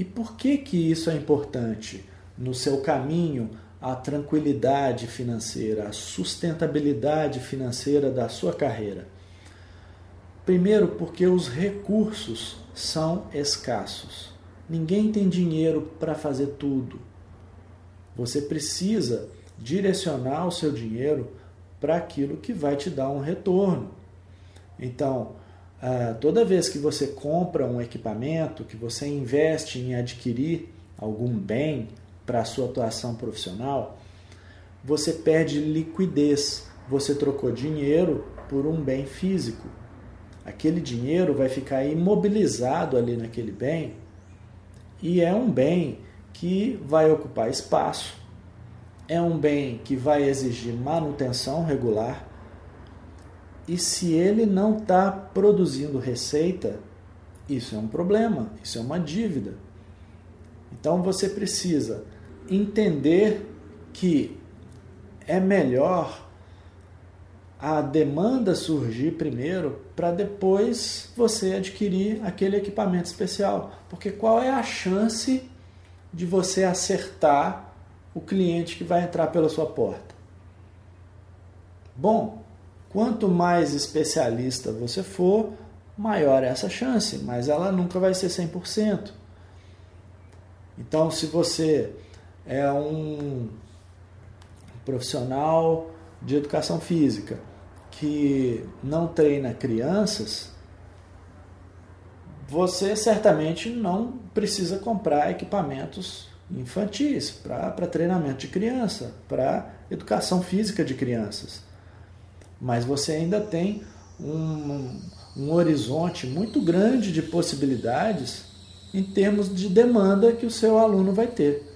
E por que que isso é importante no seu caminho à tranquilidade financeira, à sustentabilidade financeira da sua carreira? Primeiro, porque os recursos são escassos. Ninguém tem dinheiro para fazer tudo. Você precisa direcionar o seu dinheiro para aquilo que vai te dar um retorno. Então, ah, toda vez que você compra um equipamento, que você investe em adquirir algum bem para a sua atuação profissional, você perde liquidez. Você trocou dinheiro por um bem físico. Aquele dinheiro vai ficar imobilizado ali naquele bem e é um bem que vai ocupar espaço, é um bem que vai exigir manutenção regular e se ele não está produzindo receita, isso é um problema, isso é uma dívida. Então você precisa entender que é melhor a demanda surgir primeiro para depois você adquirir aquele equipamento especial. Porque qual é a chance de você acertar o cliente que vai entrar pela sua porta? Bom, Quanto mais especialista você for, maior é essa chance, mas ela nunca vai ser 100%. Então, se você é um profissional de educação física que não treina crianças, você certamente não precisa comprar equipamentos infantis para treinamento de criança, para educação física de crianças mas você ainda tem um, um horizonte muito grande de possibilidades em termos de demanda que o seu aluno vai ter.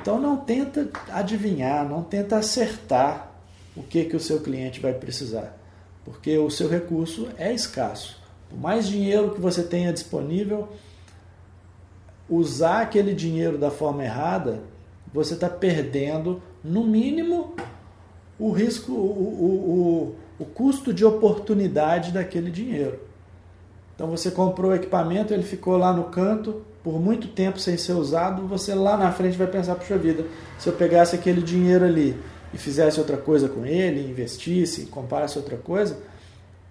Então não tenta adivinhar, não tenta acertar o que, que o seu cliente vai precisar, porque o seu recurso é escasso. Por mais dinheiro que você tenha disponível, usar aquele dinheiro da forma errada, você está perdendo, no mínimo, o risco, o, o, o, o custo de oportunidade daquele dinheiro. Então você comprou o equipamento, ele ficou lá no canto por muito tempo sem ser usado, você lá na frente vai pensar, puxa vida, se eu pegasse aquele dinheiro ali e fizesse outra coisa com ele, investisse, comprasse outra coisa,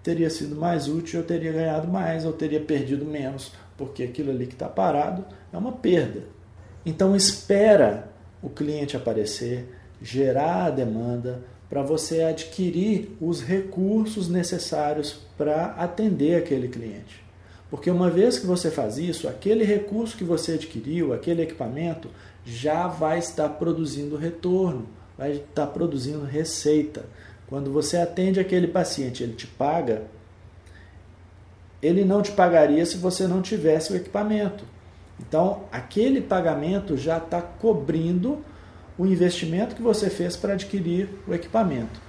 teria sido mais útil, eu teria ganhado mais, eu teria perdido menos, porque aquilo ali que está parado é uma perda. Então espera o cliente aparecer, gerar a demanda, para você adquirir os recursos necessários para atender aquele cliente. Porque uma vez que você faz isso, aquele recurso que você adquiriu, aquele equipamento, já vai estar produzindo retorno, vai estar produzindo receita. Quando você atende aquele paciente, ele te paga, ele não te pagaria se você não tivesse o equipamento. Então, aquele pagamento já está cobrindo o investimento que você fez para adquirir o equipamento.